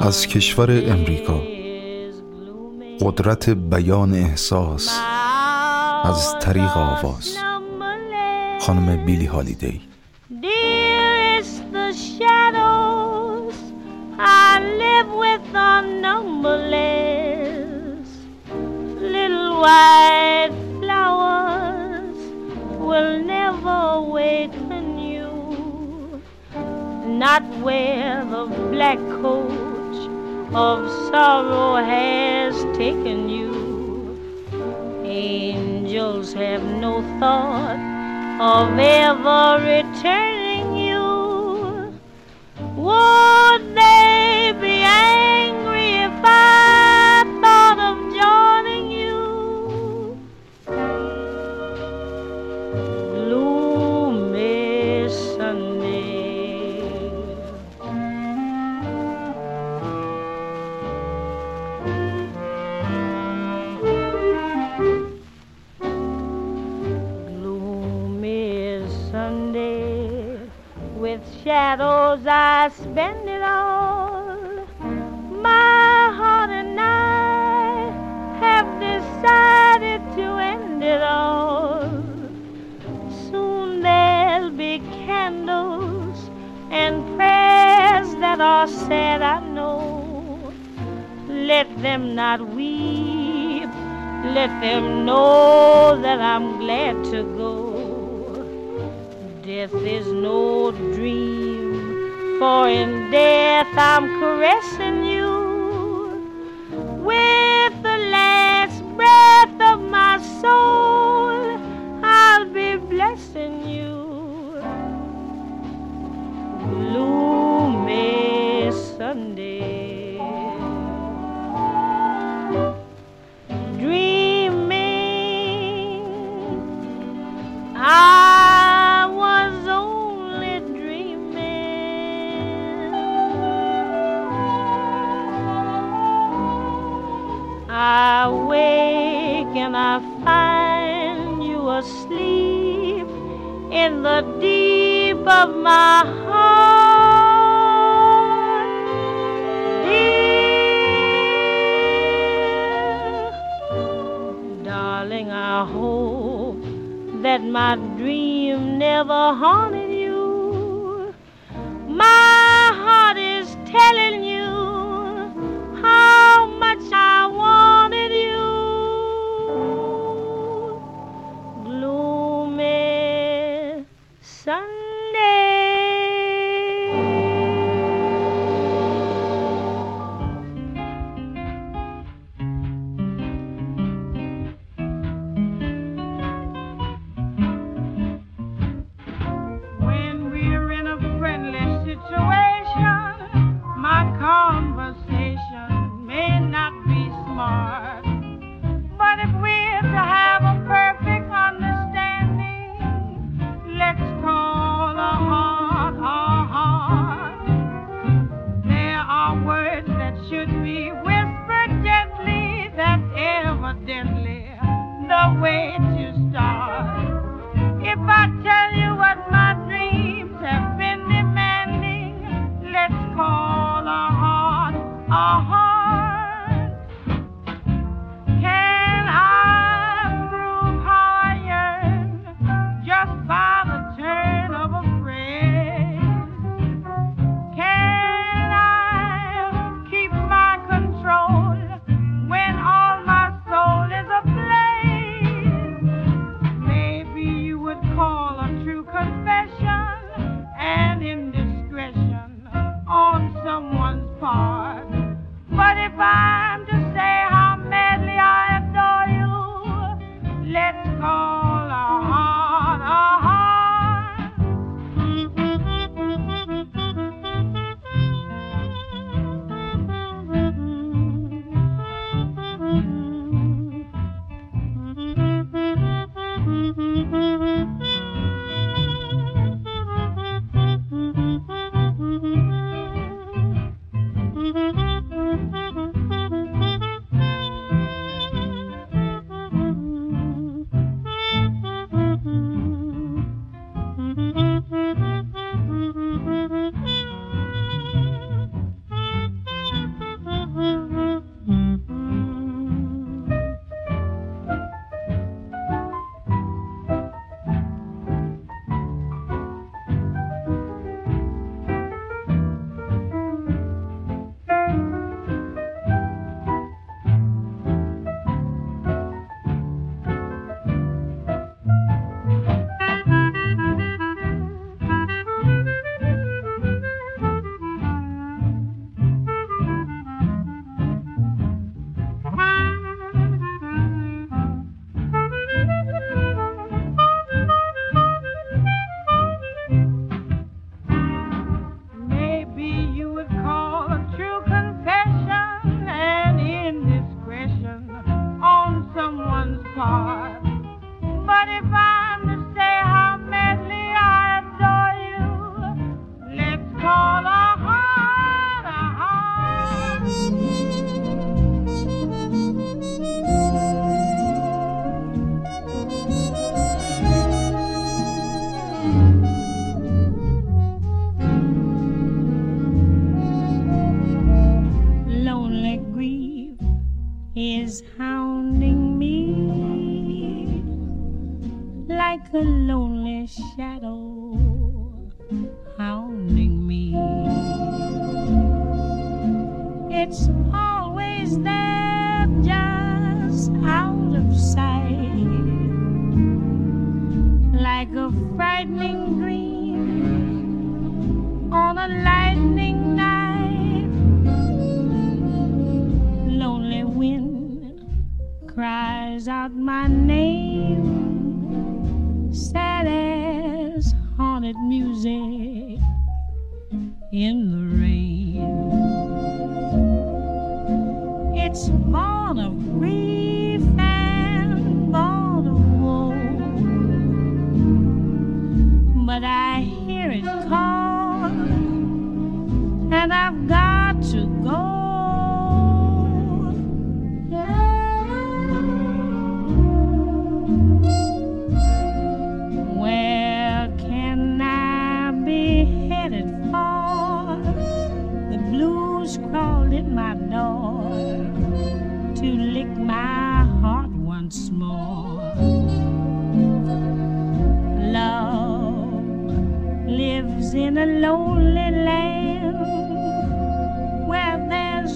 از کشور امریکا. قدرت بیان احساس از طریق آواز. خانم بیلی هالیدی. Not where the black hole of sorrow has taken you. Angels have no thought of ever returning.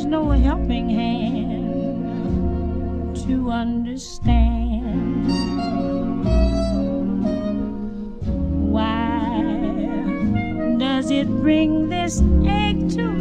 No helping hand to understand. Why does it bring this ache to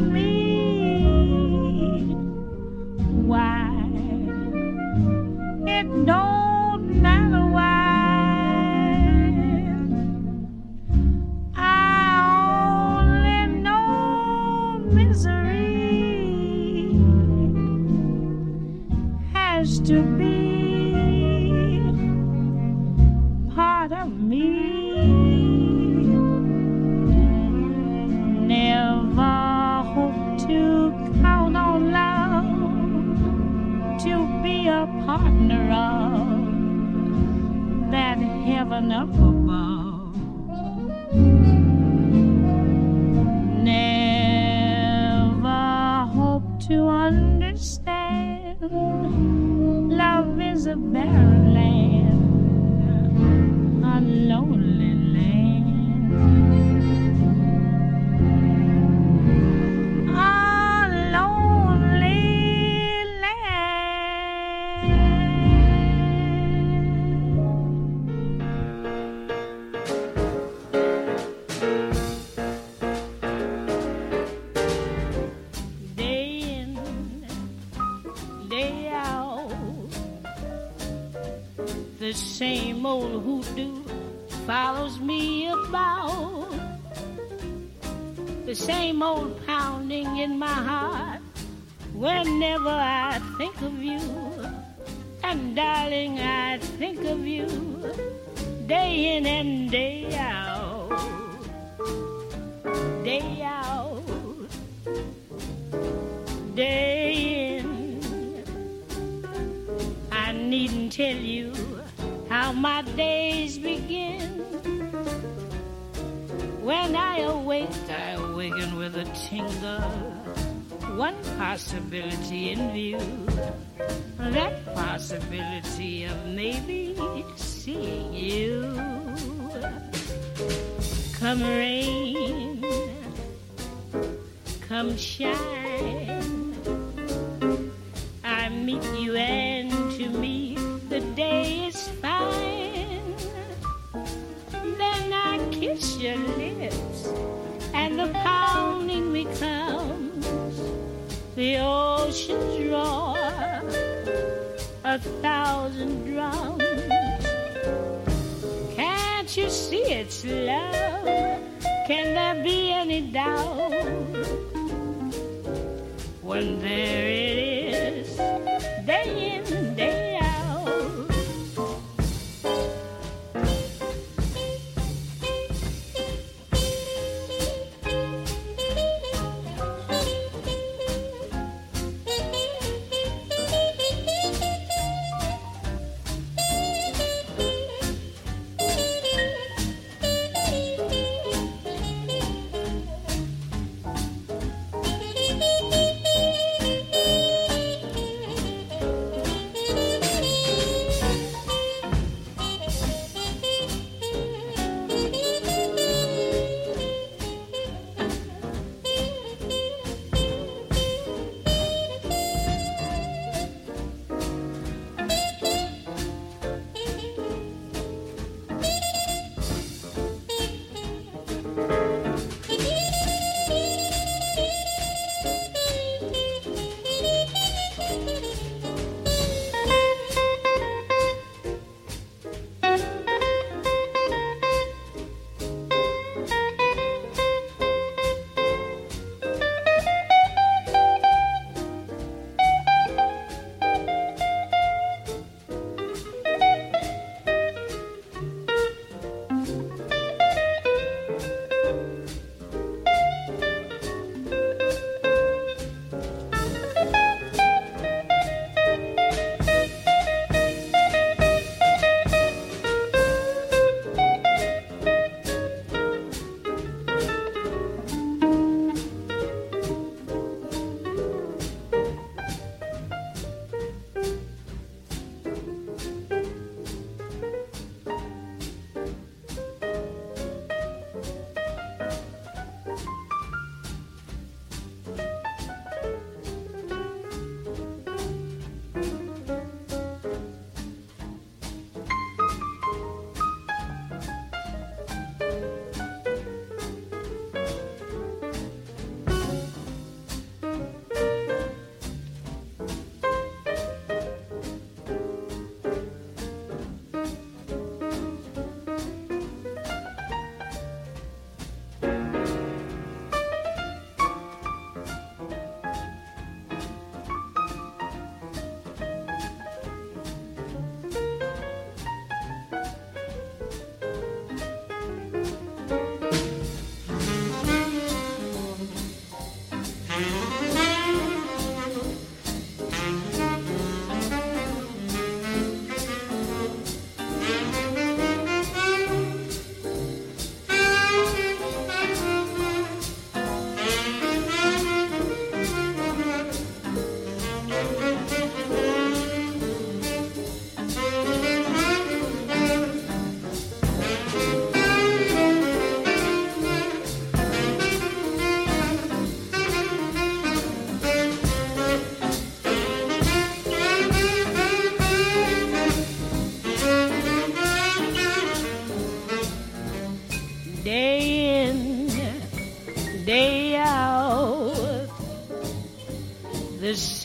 heaven up. Never hope to understand love is a barren same old pounding in my heart whenever I think of you. And darling, I think of you day in and day out. Day out. Day in. I needn't tell you how my days begin. When I awake, I awaken with a tingle. One possibility in view. That possibility of maybe seeing you. Come rain, come shine. Roar, a thousand drums. Can't you see it's love? Can there be any doubt? When there is,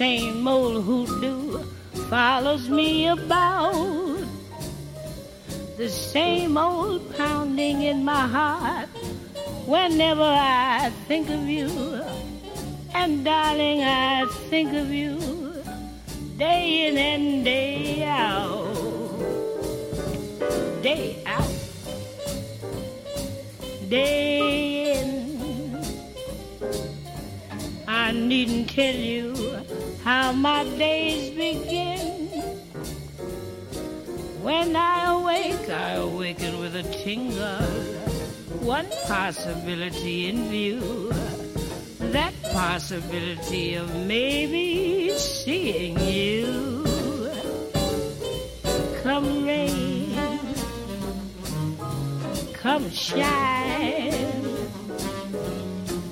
same old hoodoo follows me about. The same old pounding in my heart whenever I think of you. And darling, I think of you day in and day out. Day out. Day in. I needn't tell you how my days begin. When I awake, I awaken with a tingle one possibility in view that possibility of maybe seeing you. Come rain, come shine.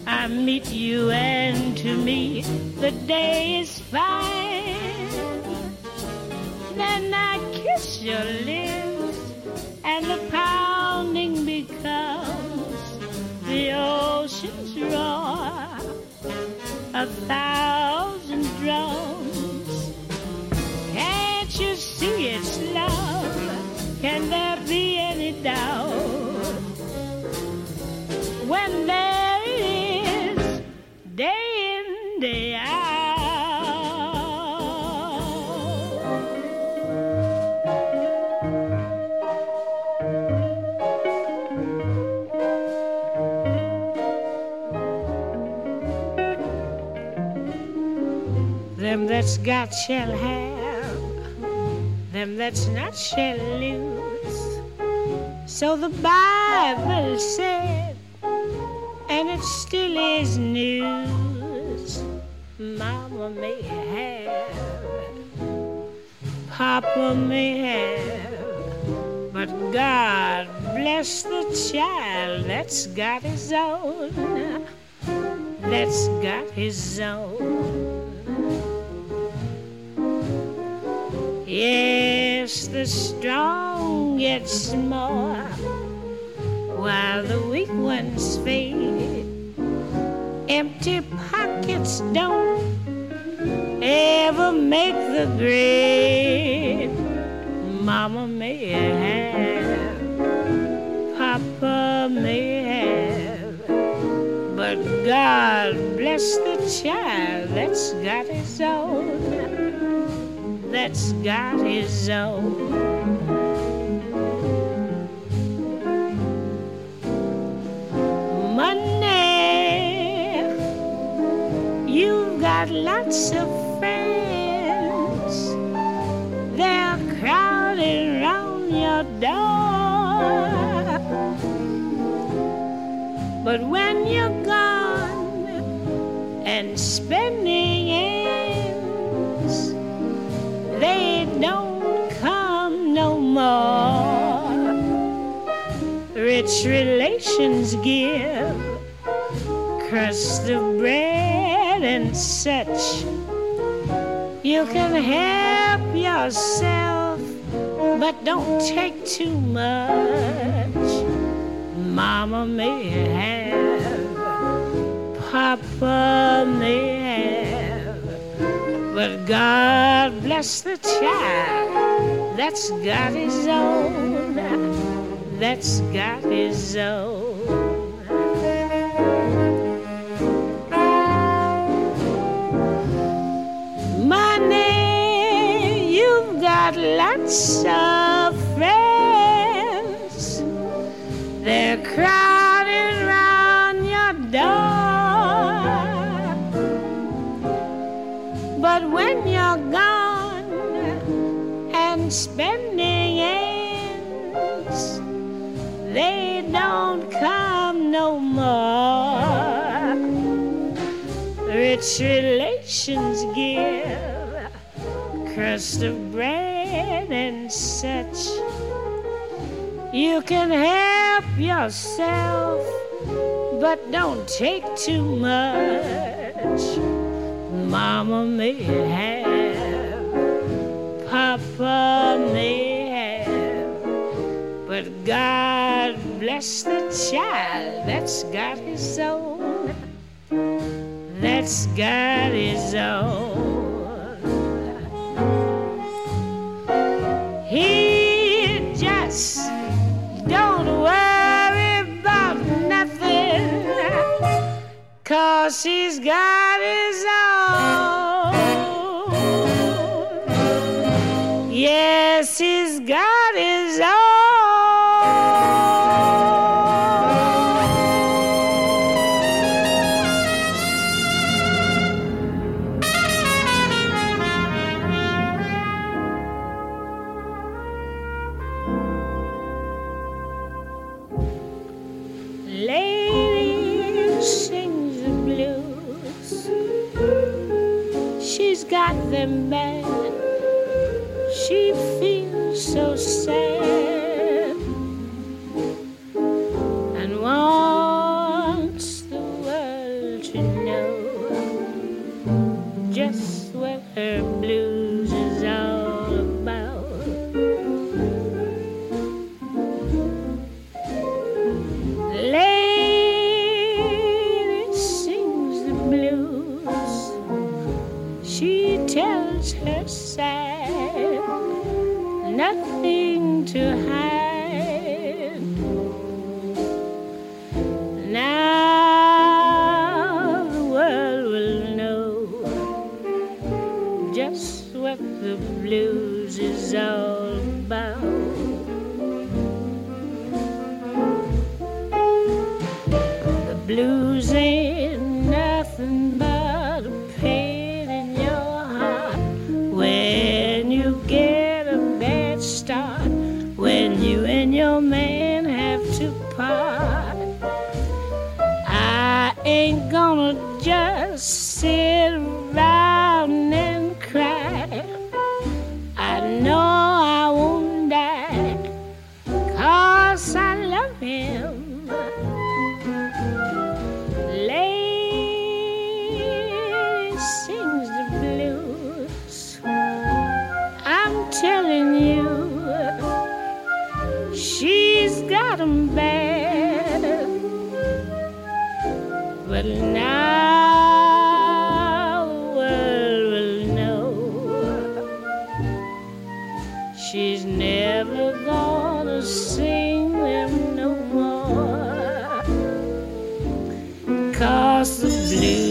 I meet you, and to me, the day is fine. Then I kiss your lips, and the pounding becomes the ocean's roar, a thousand Them that's got shall have, them that's not shall lose. So the Bible said, and it still is news. Mama may have, Papa may have, but God bless the child that's got his own, that's got his own. Yes, the strong get more while the weak ones fade. Empty pockets don't ever make the grade. Mama may have, Papa may have, but God bless the child that's got his own that's got his own. Money, you've got lots of friends. They're crowding round your door. But when you're gone and spending Rich relations give crust of bread and such. You can help yourself, but don't take too much. Mama may have, Papa may have, but God bless the child that's got his own, that's got his own. Money, you've got lots of friends. They're crowding round your door. But when you're gone and spending Rich relations give crust of bread and such. You can help yourself, but don't take too much. Mama may have, Papa may have, but God bless the child that's got his own, that's got his own. He just don't worry about nothing, cause he's got his own. Yes, he's got his what the blues is all about. рублей.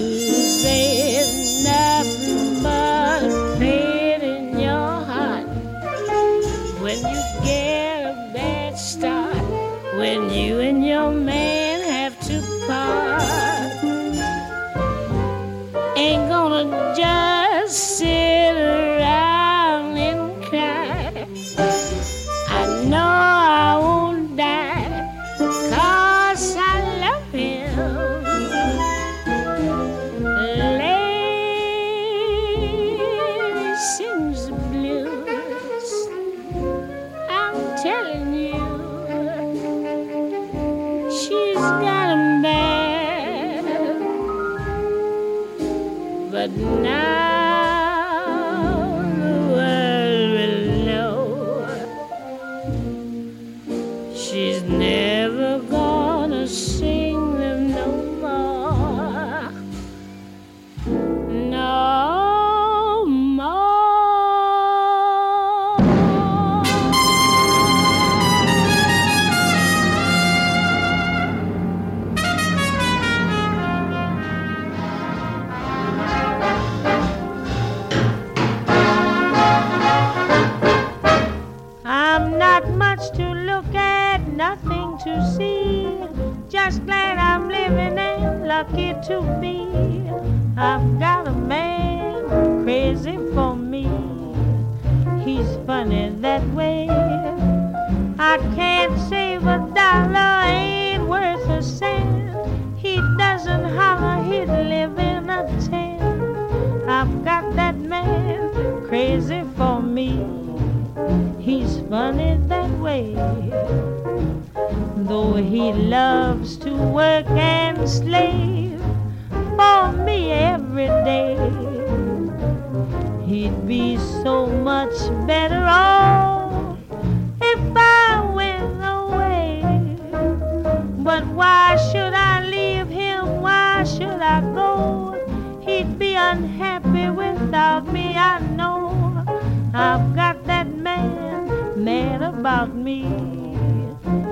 about me.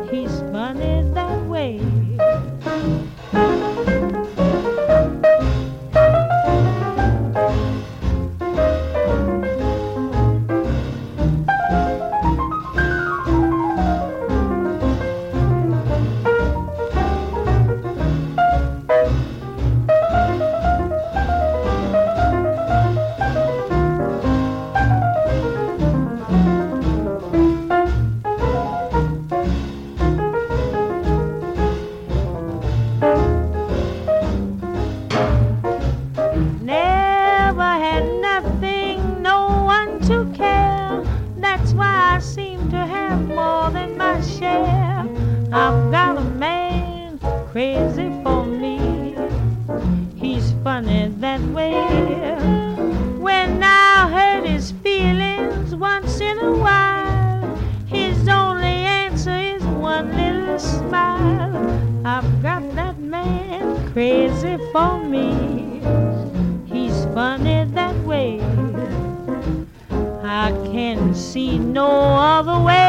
He's funny that way. Crazy for me. He's funny that way. I can see no other way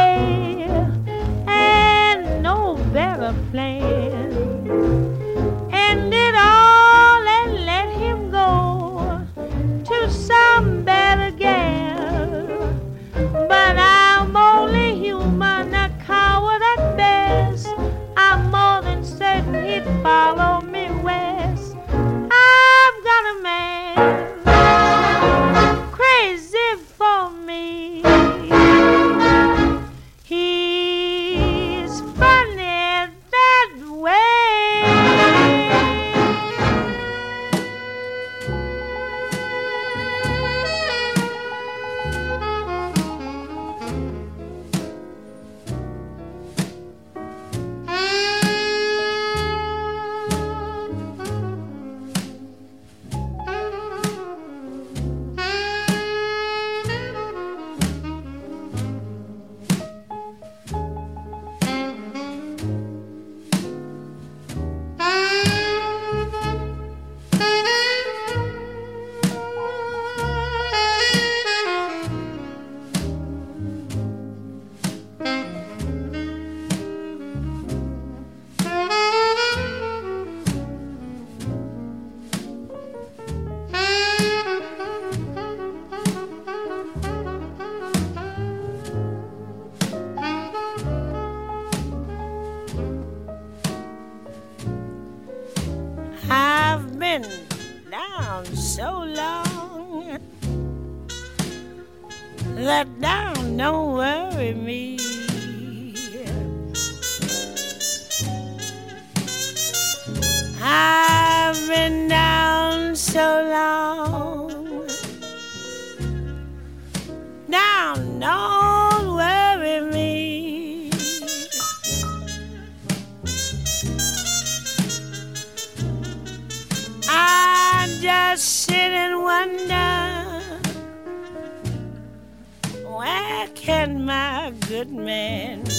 where can my good man be?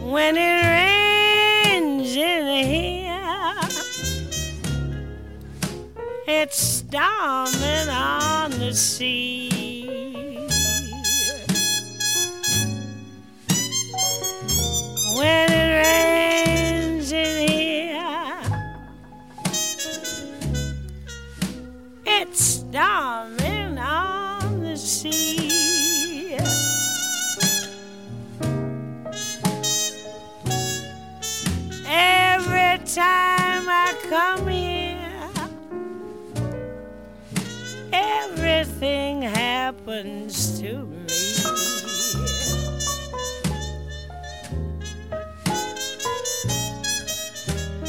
When it rains in here, it's storming on the sea. when Storming on the sea. Every time I come here, everything happens to me.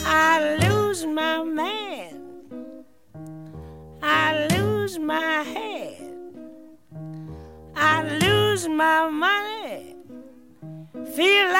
I lose my my head. I lose my money. Feel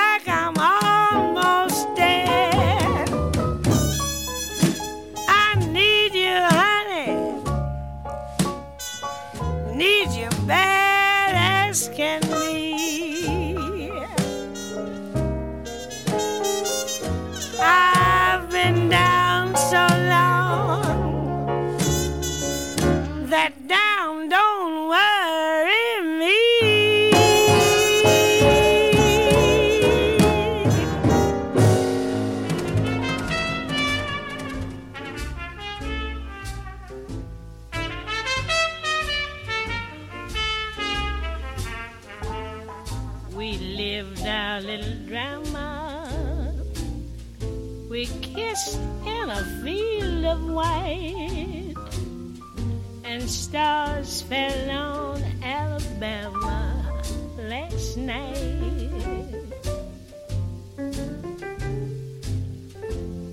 white, and stars fell on Alabama last night.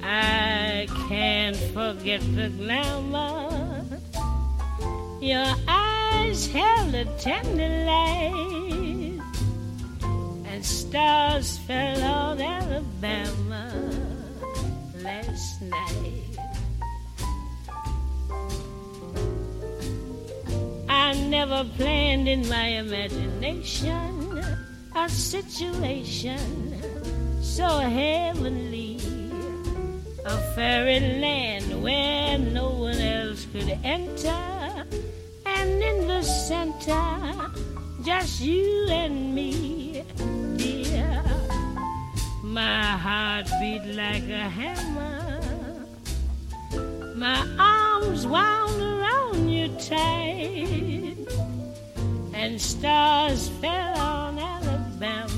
I can't forget the glamour Your eyes held a tender light, and stars fell on Alabama last night. I never planned in my imagination a situation so heavenly, a fairyland where no one else could enter and in the center, just you and me, dear. My heart beat like a hammer, my arms wound around and stars fell on Alabama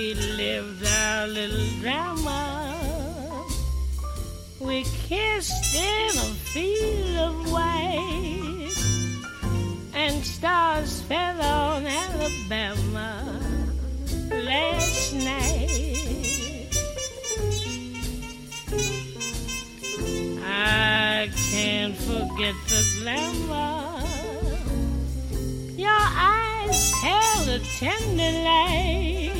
we lived our little drama. We kissed in a field of white, and stars fell on Alabama last night. I can't forget the glamour. Your eyes held a tender light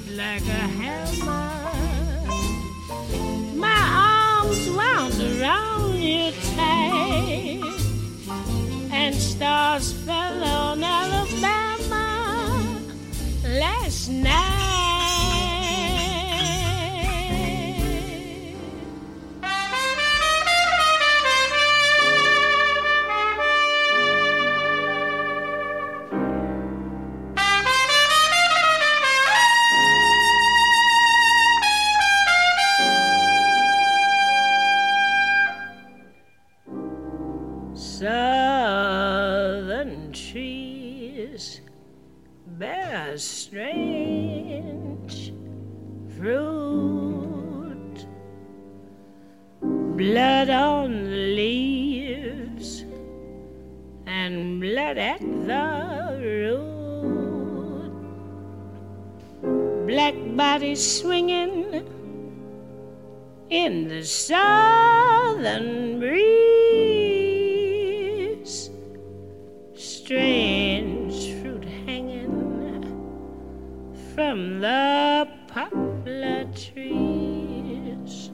beat like a hammer, my arms wound around you tight, and stars fell on Alabama last night. Blood at the root. Black bodies swinging in the southern breeze. Strange fruit hanging from the poplar trees.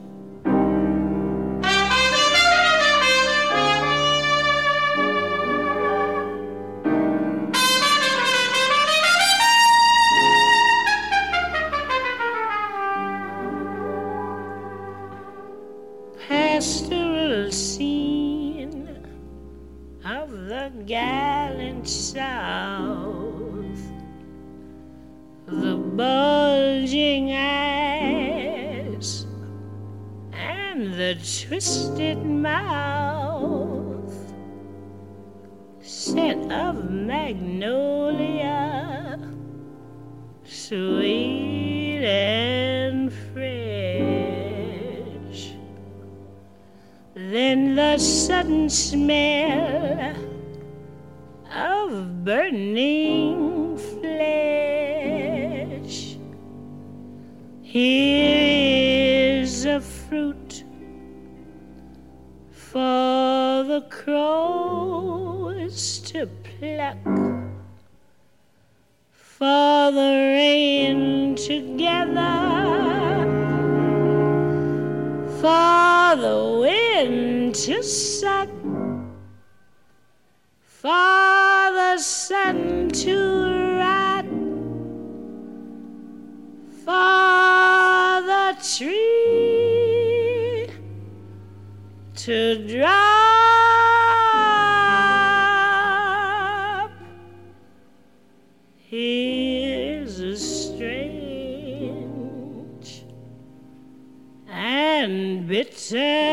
Smell of burning flesh. Here is a fruit for the crows to pluck, for the rain to gather, for the wind to suck for the sun to rot, for the tree to drop. Here's a strange and bitter.